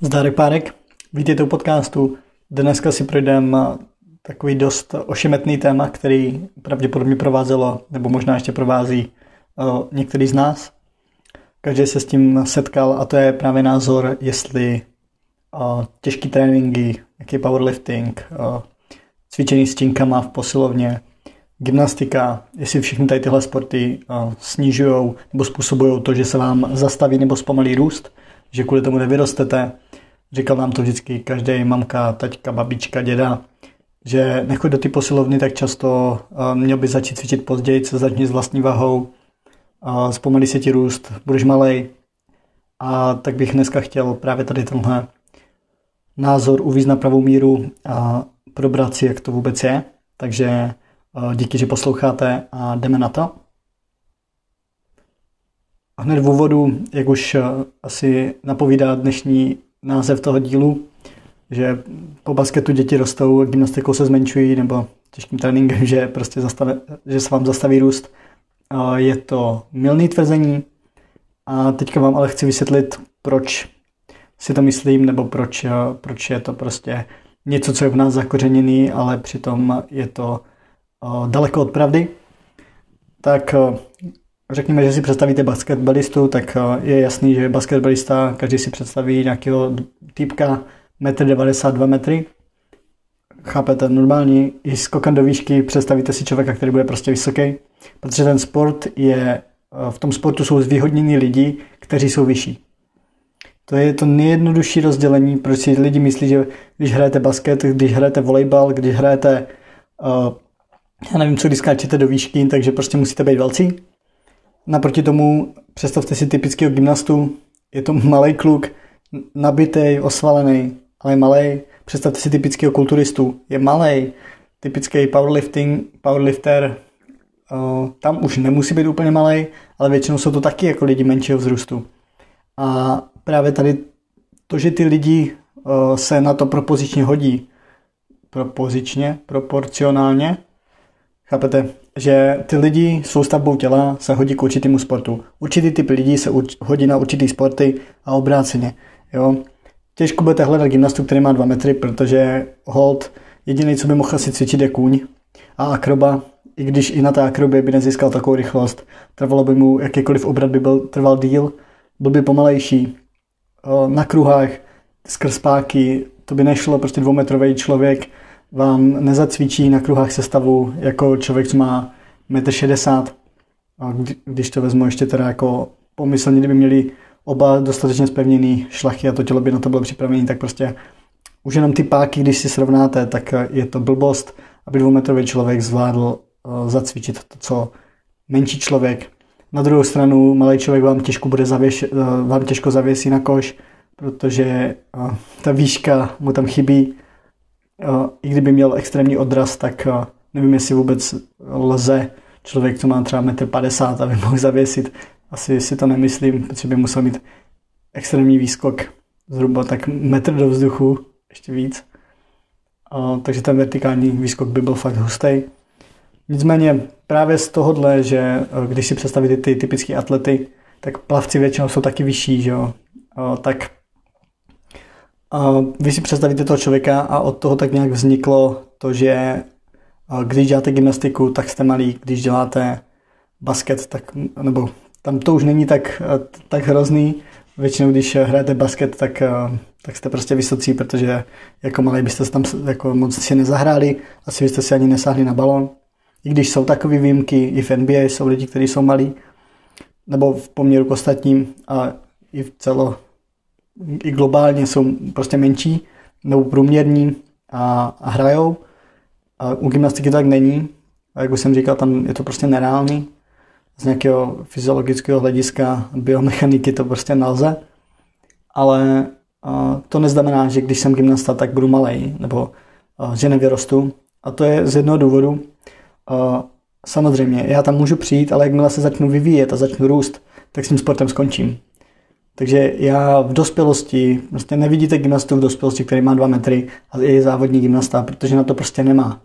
Zdárek Párek, vítejte u podcastu. Dneska si projdeme takový dost ošemetný téma, který pravděpodobně provázelo, nebo možná ještě provází některý z nás. Každý se s tím setkal a to je právě názor, jestli těžký tréninky, jaký powerlifting, cvičení s činkama v posilovně, gymnastika, jestli všechny tady tyhle sporty snižují nebo způsobují to, že se vám zastaví nebo zpomalí růst, že kvůli tomu nevyrostete. Říkal nám to vždycky každý mamka, taťka, babička, děda, že nechoď do ty posilovny tak často, měl by začít cvičit později, se začni s vlastní vahou, zpomalí se ti růst, budeš malej. A tak bych dneska chtěl právě tady tenhle názor uvízt na pravou míru a probrat si, jak to vůbec je. Takže díky, že posloucháte a jdeme na to. A hned v úvodu, jak už asi napovídá dnešní název toho dílu, že po basketu děti rostou, gymnastikou se zmenšují, nebo těžkým tréninkem, že, prostě zastave, že se vám zastaví růst. Je to milný tvrzení a teďka vám ale chci vysvětlit, proč si to myslím, nebo proč, proč je to prostě něco, co je v nás zakořeněný, ale přitom je to daleko od pravdy. Tak řekněme, že si představíte basketbalistu, tak je jasný, že basketbalista, každý si představí nějakého typka 1,92 m. metry. Chápete, normální i skokan do výšky, představíte si člověka, který bude prostě vysoký, protože ten sport je, v tom sportu jsou zvýhodnění lidi, kteří jsou vyšší. To je to nejjednodušší rozdělení, proč si lidi myslí, že když hrajete basket, když hrajete volejbal, když hrajete, uh, já nevím co, když skáčete do výšky, takže prostě musíte být velcí. Naproti tomu představte si typického gymnastu, je to malý kluk, nabitý, osvalený, ale malý. Představte si typického kulturistu, je malý, typický powerlifting, powerlifter, tam už nemusí být úplně malý, ale většinou jsou to taky jako lidi menšího vzrůstu. A právě tady to, že ty lidi se na to propozičně hodí, propozičně, proporcionálně, chápete, že ty lidi svou stavbou těla se hodí k určitému sportu. Určitý typ lidí se uč, hodí na určitý sporty a obráceně. Jo? Těžko budete hledat gymnastu, který má 2 metry, protože hold jediný, co by mohl asi cvičit, je kůň a akroba, i když i na té akrobě by nezískal takovou rychlost, trvalo by mu, jakýkoliv obrat by byl, trval díl, byl by pomalejší. Na kruhách, skrz páky, to by nešlo, prostě dvoumetrový člověk vám nezacvičí na kruhách sestavu jako člověk, co má 1,60 m. A když to vezmu ještě teda jako pomyslně, kdyby měli oba dostatečně spevněný šlachy a to tělo by na to bylo připravené, tak prostě už jenom ty páky, když si srovnáte, tak je to blbost, aby dvoumetrový člověk zvládl uh, zacvičit to, co menší člověk. Na druhou stranu malý člověk vám těžko bude zavěš, uh, vám těžko zavěsí na koš, protože uh, ta výška mu tam chybí. Uh, I kdyby měl extrémní odraz, tak uh, nevím, jestli vůbec lze člověk, co má třeba 1,50 m, aby mohl zavěsit asi si to nemyslím, protože by musel mít extrémní výskok, zhruba tak metr do vzduchu, ještě víc. A, takže ten vertikální výskok by byl fakt hustý. Nicméně právě z tohohle, že když si představíte ty typické atlety, tak plavci většinou jsou taky vyšší, že jo? Tak vy si představíte toho člověka a od toho tak nějak vzniklo to, že když děláte gymnastiku, tak jste malý, když děláte basket, tak, nebo tam to už není tak, tak hrozný. Většinou, když hrajete basket, tak, tak jste prostě vysocí, protože jako malý byste se tam jako moc si nezahráli, asi byste si ani nesáhli na balon. I když jsou takové výjimky, i v NBA jsou lidi, kteří jsou malí, nebo v poměru k ostatním a i v celo, i globálně jsou prostě menší nebo průměrní a, a hrajou. A u gymnastiky to tak není. A jak už jsem říkal, tam je to prostě nereálný z nějakého fyziologického hlediska biomechaniky to prostě nelze, ale to neznamená, že když jsem gymnasta, tak budu malej, nebo že nevyrostu. A to je z jednoho důvodu. Samozřejmě, já tam můžu přijít, ale jakmile se začnu vyvíjet a začnu růst, tak s tím sportem skončím. Takže já v dospělosti, prostě nevidíte gymnastu v dospělosti, který má dva metry a je závodní gymnasta, protože na to prostě nemá.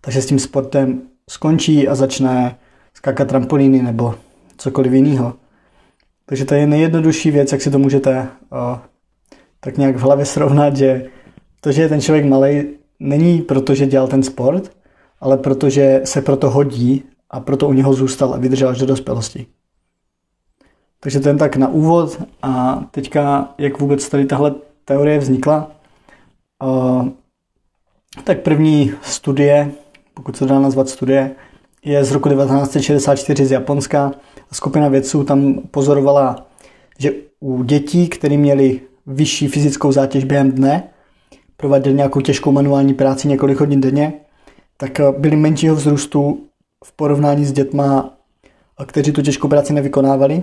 Takže s tím sportem skončí a začne skákat trampolíny nebo cokoliv jiného. Takže to je nejjednodušší věc, jak si to můžete uh, tak nějak v hlavě srovnat, že to, že je ten člověk malý, není proto, že dělal ten sport, ale protože se proto hodí a proto u něho zůstal a vydržel až do dospělosti. Takže to jen tak na úvod a teďka, jak vůbec tady tahle teorie vznikla, uh, tak první studie, pokud se dá nazvat studie, je z roku 1964 z Japonska. Skupina vědců tam pozorovala, že u dětí, které měly vyšší fyzickou zátěž během dne, prováděli nějakou těžkou manuální práci několik hodin denně, tak byli menšího vzrůstu v porovnání s dětma, kteří tu těžkou práci nevykonávali.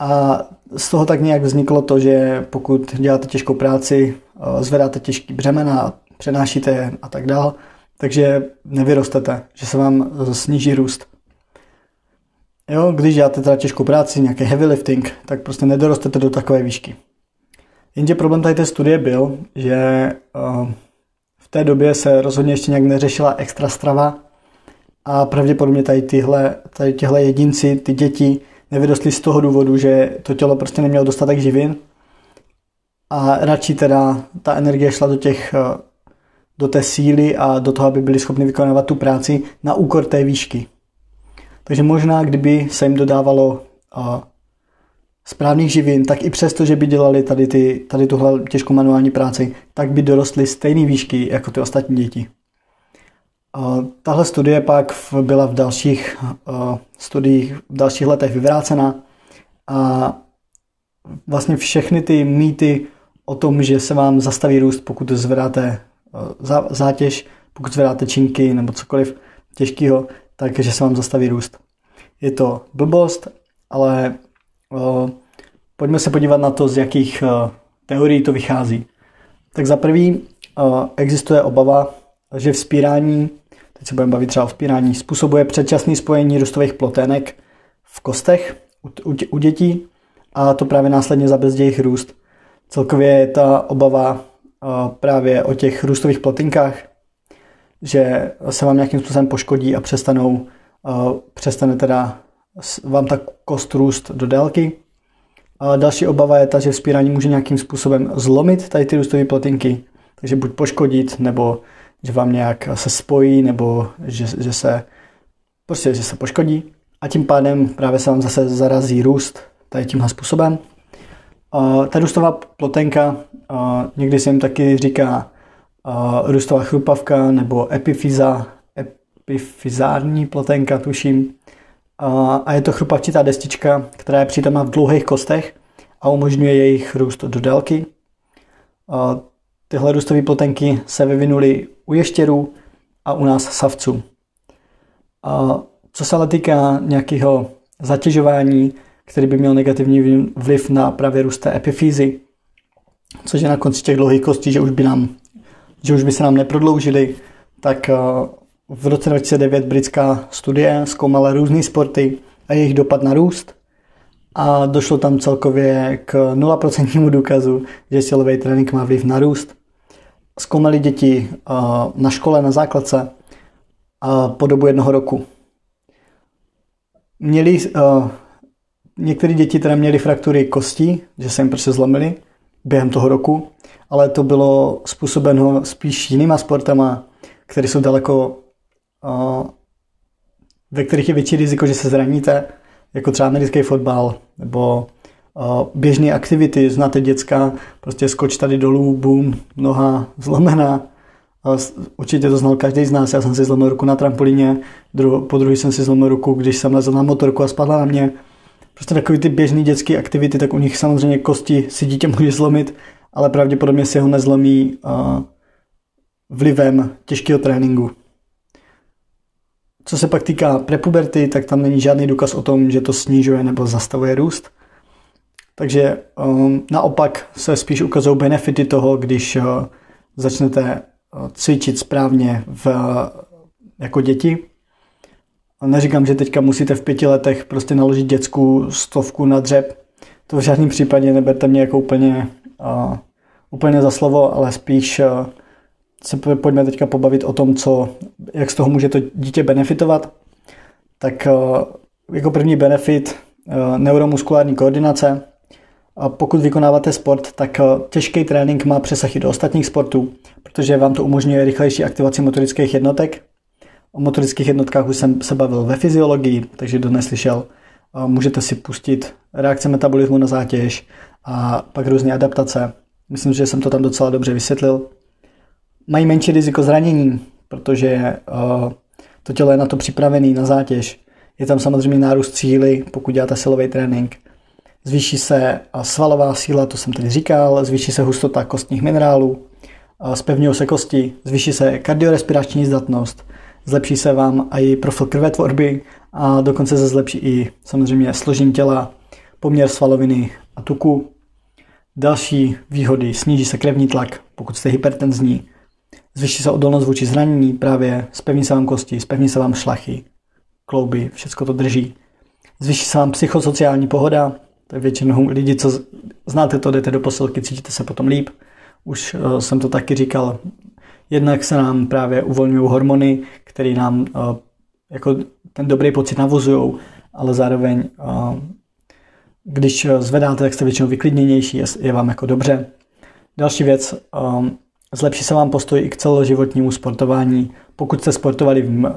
A z toho tak nějak vzniklo to, že pokud děláte těžkou práci, zvedáte těžký břemena, přenášíte je a tak dál, takže nevyrostete, že se vám sníží růst. Jo, když děláte teda těžkou práci, nějaký heavy lifting, tak prostě nedorostete do takové výšky. Jenže problém tady té studie byl, že v té době se rozhodně ještě nějak neřešila extra strava a pravděpodobně tady tyhle, tady tyhle jedinci, ty děti, nevyrostly z toho důvodu, že to tělo prostě nemělo dostatek živin a radši teda ta energie šla do těch do té síly a do toho, aby byli schopni vykonávat tu práci na úkor té výšky. Takže možná, kdyby se jim dodávalo správných živin, tak i přesto, že by dělali tady, ty, tady tuhle těžkou manuální práci, tak by dorostly stejné výšky jako ty ostatní děti. Tahle studie pak byla v dalších studiích, v dalších letech vyvrácena a vlastně všechny ty mýty o tom, že se vám zastaví růst, pokud zvedáte zátěž, pokud zvedáte činky nebo cokoliv těžkého, takže se vám zastaví růst. Je to blbost, ale uh, pojďme se podívat na to, z jakých uh, teorií to vychází. Tak za prvý existuje obava, že vzpírání, teď se budeme bavit třeba o vzpírání, způsobuje předčasné spojení růstových plotének v kostech u, u, u dětí a to právě následně zabezdějí jejich růst. Celkově je ta obava právě o těch růstových platinkách, že se vám nějakým způsobem poškodí a přestanou, přestane teda vám ta kost růst do délky. A další obava je ta, že vzpírání může nějakým způsobem zlomit tady ty růstové platinky, takže buď poškodit, nebo že vám nějak se spojí, nebo že, že se prostě, že se poškodí a tím pádem právě se vám zase zarazí růst tady tímhle způsobem. Ta růstová plotenka, někdy se jim taky říká růstová chrupavka nebo epifyza, epifizární plotenka, tuším. A je to chrupavčitá destička, která je přítomná v dlouhých kostech a umožňuje jejich růst do délky. Tyhle růstové plotenky se vyvinuly u ještěrů a u nás savců. Co se ale týká nějakého zatěžování, který by měl negativní vliv na právě růst epifýzy, což je na konci těch dlouhých kostí, že už by, nám, že už by se nám neprodloužily, tak eh, v roce 2009 britská studie zkoumala různé sporty a jejich dopad na růst a došlo tam celkově k 0% důkazu, že silový trénink má vliv na růst. Zkoumali děti eh, na škole, na základce po dobu jednoho roku. Měli eh, některé děti teda měly fraktury kostí, že se jim prostě zlomily během toho roku, ale to bylo způsobeno spíš jinýma sportama, které jsou daleko, ve kterých je větší riziko, že se zraníte, jako třeba americký fotbal nebo běžné aktivity, znáte děcka, prostě skoč tady dolů, boom, noha zlomená, Určitě to znal každý z nás. Já jsem si zlomil ruku na trampolíně, po druhý jsem si zlomil ruku, když jsem lezl na motorku a spadla na mě prostě takové ty běžné dětské aktivity, tak u nich samozřejmě kosti si dítě může zlomit, ale pravděpodobně si ho nezlomí vlivem těžkého tréninku. Co se pak týká prepuberty, tak tam není žádný důkaz o tom, že to snižuje nebo zastavuje růst. Takže um, naopak se spíš ukazují benefity toho, když uh, začnete uh, cvičit správně v, uh, jako děti, Neříkám, že teďka musíte v pěti letech prostě naložit dětskou stovku na dřep. To v žádném případě neberte mě jako úplně, úplně za slovo, ale spíš se pojďme teďka pobavit o tom, co, jak z toho může to dítě benefitovat. Tak jako první benefit neuromuskulární koordinace. Pokud vykonáváte sport, tak těžký trénink má přesah i do ostatních sportů, protože vám to umožňuje rychlejší aktivaci motorických jednotek. O motorických jednotkách už jsem se bavil ve fyziologii, takže kdo neslyšel, můžete si pustit reakce metabolismu na zátěž a pak různé adaptace. Myslím, že jsem to tam docela dobře vysvětlil. Mají menší riziko zranění, protože to tělo je na to připravený, na zátěž. Je tam samozřejmě nárůst síly, pokud děláte silový trénink. Zvýší se svalová síla, to jsem tedy říkal, zvýší se hustota kostních minerálů, zpevňují se kosti, zvýší se kardiorespirační zdatnost, zlepší se vám i profil krvetvorby a dokonce se zlepší i samozřejmě složení těla, poměr svaloviny a tuku. Další výhody, sníží se krevní tlak, pokud jste hypertenzní, zvýší se odolnost vůči zranění, právě spevní se vám kosti, spevní se vám šlachy, klouby, všechno to drží. Zvýší se vám psychosociální pohoda, je většinou lidi, co znáte to, jdete do posilky, cítíte se potom líp. Už uh, jsem to taky říkal, jednak se nám právě uvolňují hormony, které nám uh, jako ten dobrý pocit navozují, ale zároveň uh, když zvedáte, tak jste většinou vyklidněnější, je, vám jako dobře. Další věc, zlepší se vám postoj i k celoživotnímu sportování. Pokud jste sportovali v,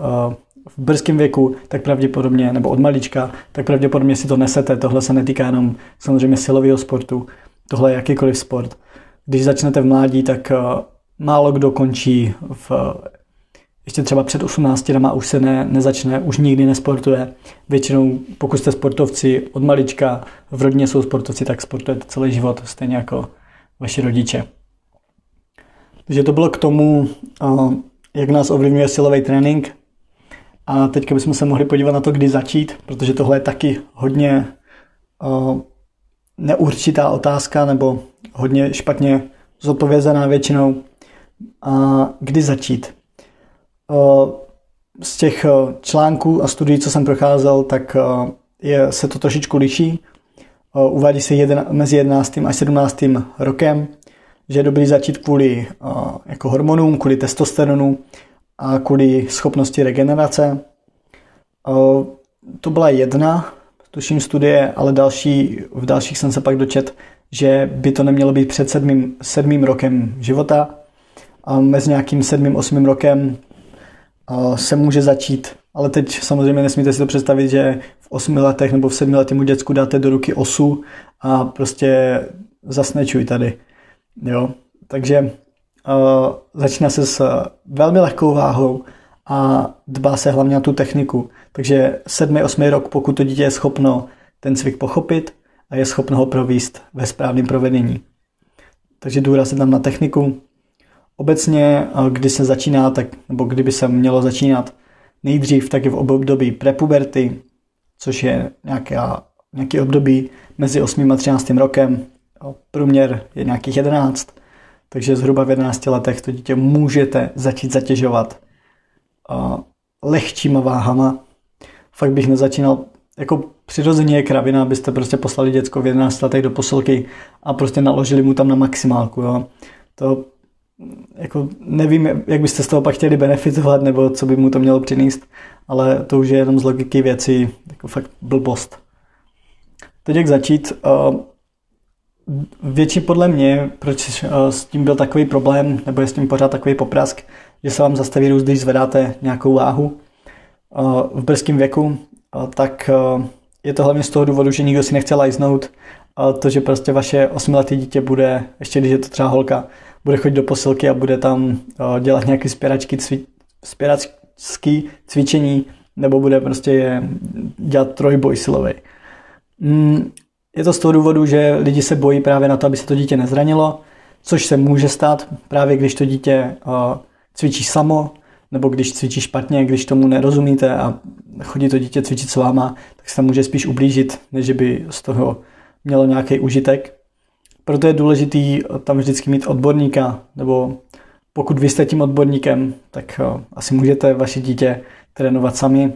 v brzkém věku, tak pravděpodobně, nebo od malička, tak pravděpodobně si to nesete. Tohle se netýká jenom samozřejmě silového sportu, tohle je jakýkoliv sport. Když začnete v mládí, tak uh, málo kdo končí v ještě třeba před 18 a už se ne, nezačne, už nikdy nesportuje. Většinou, pokud jste sportovci od malička, v rodině jsou sportovci, tak sportujete celý život, stejně jako vaši rodiče. Takže to bylo k tomu, jak nás ovlivňuje silový trénink. A teďka bychom se mohli podívat na to, kdy začít, protože tohle je taky hodně neurčitá otázka nebo hodně špatně zodpovězená většinou. A kdy začít? z těch článků a studií, co jsem procházel, tak je, se to trošičku liší. Uvádí se jeden, mezi 11. a 17. rokem, že je dobrý začít kvůli jako hormonům, kvůli testosteronu a kvůli schopnosti regenerace. To byla jedna, tuším studie, ale další, v dalších jsem se pak dočet, že by to nemělo být před sedmým, sedmým rokem života. A mezi nějakým sedmým, osmým rokem se může začít. Ale teď samozřejmě nesmíte si to představit, že v 8 letech nebo v 7 letém děcku dáte do ruky osu a prostě zasnečuj tady. Jo? Takže začíná se s velmi lehkou váhou a dbá se hlavně na tu techniku. Takže 7-8 rok, pokud to dítě je schopno ten cvik pochopit a je schopno ho províst ve správném provedení. Takže důraz je tam na techniku, Obecně, kdy se začíná, tak, nebo kdyby se mělo začínat nejdřív, tak je v období prepuberty, což je nějaká, nějaký období mezi 8 a 13 rokem. Průměr je nějakých 11, takže zhruba v 11 letech to dítě můžete začít zatěžovat lehčíma váhama. Fakt bych nezačínal, jako přirozeně je kravina, abyste prostě poslali děcko v 11 letech do posilky a prostě naložili mu tam na maximálku. Jo. To jako nevím, jak byste z toho pak chtěli benefitovat, nebo co by mu to mělo přinést, ale to už je jenom z logiky věcí, jako fakt blbost. Teď jak začít, větší podle mě, proč s tím byl takový problém, nebo je s tím pořád takový poprask, že se vám zastaví růst, když zvedáte nějakou váhu v brzkém věku, tak je to hlavně z toho důvodu, že nikdo si nechce lajznout, to, že prostě vaše osmiletý dítě bude, ještě když je to třeba holka, bude chodit do posilky a bude tam eh, dělat nějaké spěračky, cvi, spěračské cvičení, nebo bude prostě dělat trojboj silový. Je to z toho důvodu, že lidi se bojí právě na to, aby se to dítě nezranilo, což se může stát právě když to dítě eh, cvičí samo, nebo když cvičí špatně, když tomu nerozumíte a chodí to dítě cvičit s váma, tak se tam může spíš ublížit, než by z toho mělo nějaký užitek. Proto je důležitý tam vždycky mít odborníka, nebo pokud vy jste tím odborníkem, tak eh, asi můžete vaše dítě trénovat sami,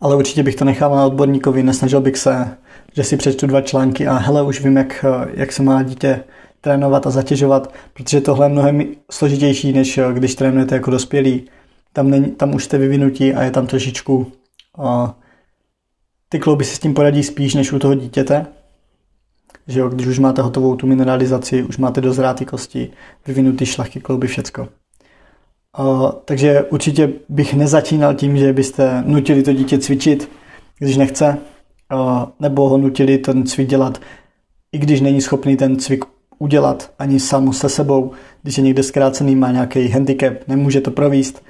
ale určitě bych to nechával na odborníkovi, nesnažil bych se, že si přečtu dva články a hele, už vím, jak, jak se má dítě trénovat a zatěžovat, protože tohle je mnohem složitější, než když trénujete jako dospělí. Tam, není, tam už jste vyvinutí a je tam trošičku uh, ty klouby si s tím poradí spíš než u toho dítěte, že jo, když už máte hotovou tu mineralizaci, už máte dozrátý kosti, vyvinutý šlachy, klouby, všecko. Takže určitě bych nezačínal tím, že byste nutili to dítě cvičit, když nechce, nebo ho nutili ten cvik dělat, i když není schopný ten cvik udělat ani sám se sebou, když je někde zkrácený, má nějaký handicap, nemůže to províst,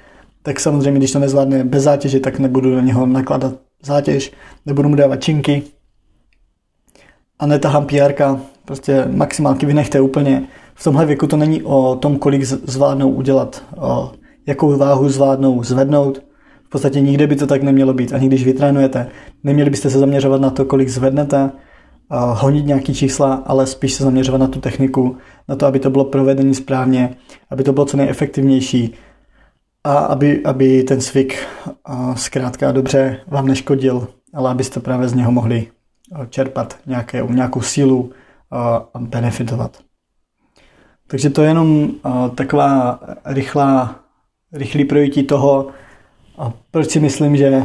tak samozřejmě, když to nezvládne bez zátěže, tak nebudu na něho nakladat zátěž, nebudu mu dávat činky a netahám PR, prostě maximálky vynechte úplně. V tomhle věku to není o tom, kolik zvládnou udělat, o jakou váhu zvládnou zvednout. V podstatě nikde by to tak nemělo být. Ani když vytrénujete, neměli byste se zaměřovat na to, kolik zvednete, honit nějaký čísla, ale spíš se zaměřovat na tu techniku, na to, aby to bylo provedení správně, aby to bylo co nejefektivnější a aby, aby ten cvik zkrátka dobře vám neškodil, ale abyste právě z něho mohli čerpat nějaké, nějakou sílu a benefitovat. Takže to je jenom taková rychlá, rychlý projití toho, proč si myslím, že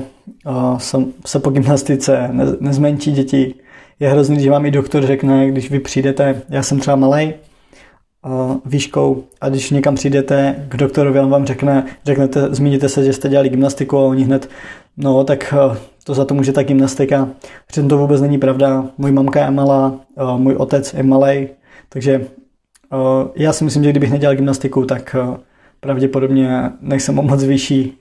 se po gymnastice nezmenší děti, je hrozný, že vám i doktor řekne, když vy přijdete, já jsem třeba malý výškou a když někam přijdete k doktorovi, on vám řekne, řeknete, zmíníte se, že jste dělali gymnastiku a oni hned, no tak to za to může ta gymnastika. Přitom to vůbec není pravda. Můj mamka je malá, můj otec je malý, takže já si myslím, že kdybych nedělal gymnastiku, tak pravděpodobně nejsem moc vyšší.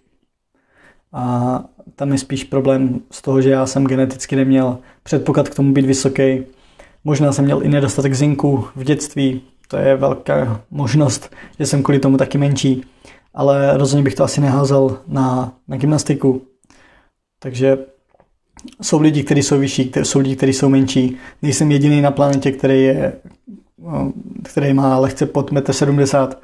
A tam je spíš problém z toho, že já jsem geneticky neměl předpoklad k tomu být vysoký. Možná jsem měl i nedostatek zinku v dětství, to je velká možnost, že jsem kvůli tomu taky menší, ale rozhodně bych to asi neházel na, na gymnastiku. Takže jsou lidi, kteří jsou vyšší, jsou lidi, kteří jsou menší. Nejsem jediný na planetě, který, je, který má lehce pod 1,70 m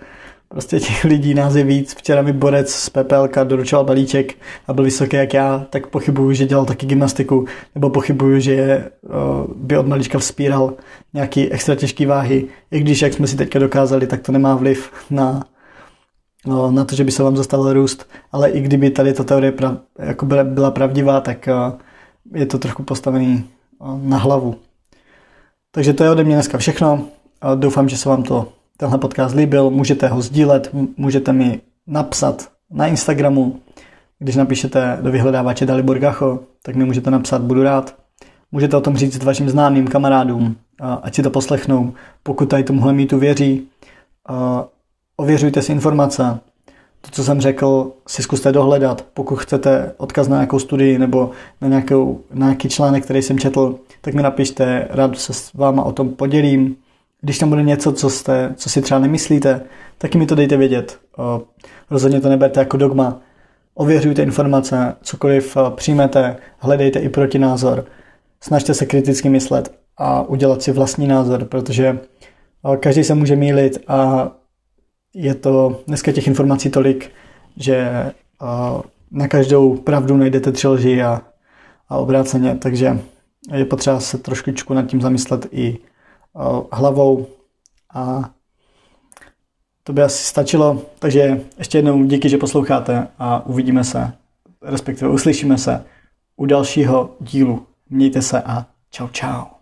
Prostě těch lidí nás je víc. Včera mi borec z PPLK doručoval balíček a byl vysoký jak já, tak pochybuju, že dělal taky gymnastiku, nebo pochybuju, že by od malička vzpíral nějaký extra těžký váhy. I když, jak jsme si teďka dokázali, tak to nemá vliv na, na to, že by se vám zastavil růst. Ale i kdyby tady ta teorie prav, jako byla pravdivá, tak je to trochu postavený na hlavu. Takže to je ode mě dneska všechno. Doufám, že se vám to tenhle podcast líbil, můžete ho sdílet, můžete mi napsat na Instagramu, když napíšete do vyhledávače Dalibor Gacho, tak mi můžete napsat, budu rád. Můžete o tom říct vašim známým kamarádům, ať si to poslechnou. Pokud tady tomuhle mýtu věří, ověřujte si informace. To, co jsem řekl, si zkuste dohledat. Pokud chcete odkaz na nějakou studii nebo na, nějakou, na nějaký článek, který jsem četl, tak mi napište, rád se s váma o tom podělím. Když tam bude něco, co, jste, co si třeba nemyslíte, taky mi to dejte vědět. Rozhodně to neberte jako dogma. Ověřujte informace, cokoliv přijmete, hledejte i protinázor. Snažte se kriticky myslet a udělat si vlastní názor, protože každý se může mýlit a je to dneska těch informací tolik, že na každou pravdu najdete tři lži a, a obráceně, takže je potřeba se trošku nad tím zamyslet i hlavou a to by asi stačilo. Takže ještě jednou díky, že posloucháte a uvidíme se, respektive uslyšíme se u dalšího dílu. Mějte se a čau čau.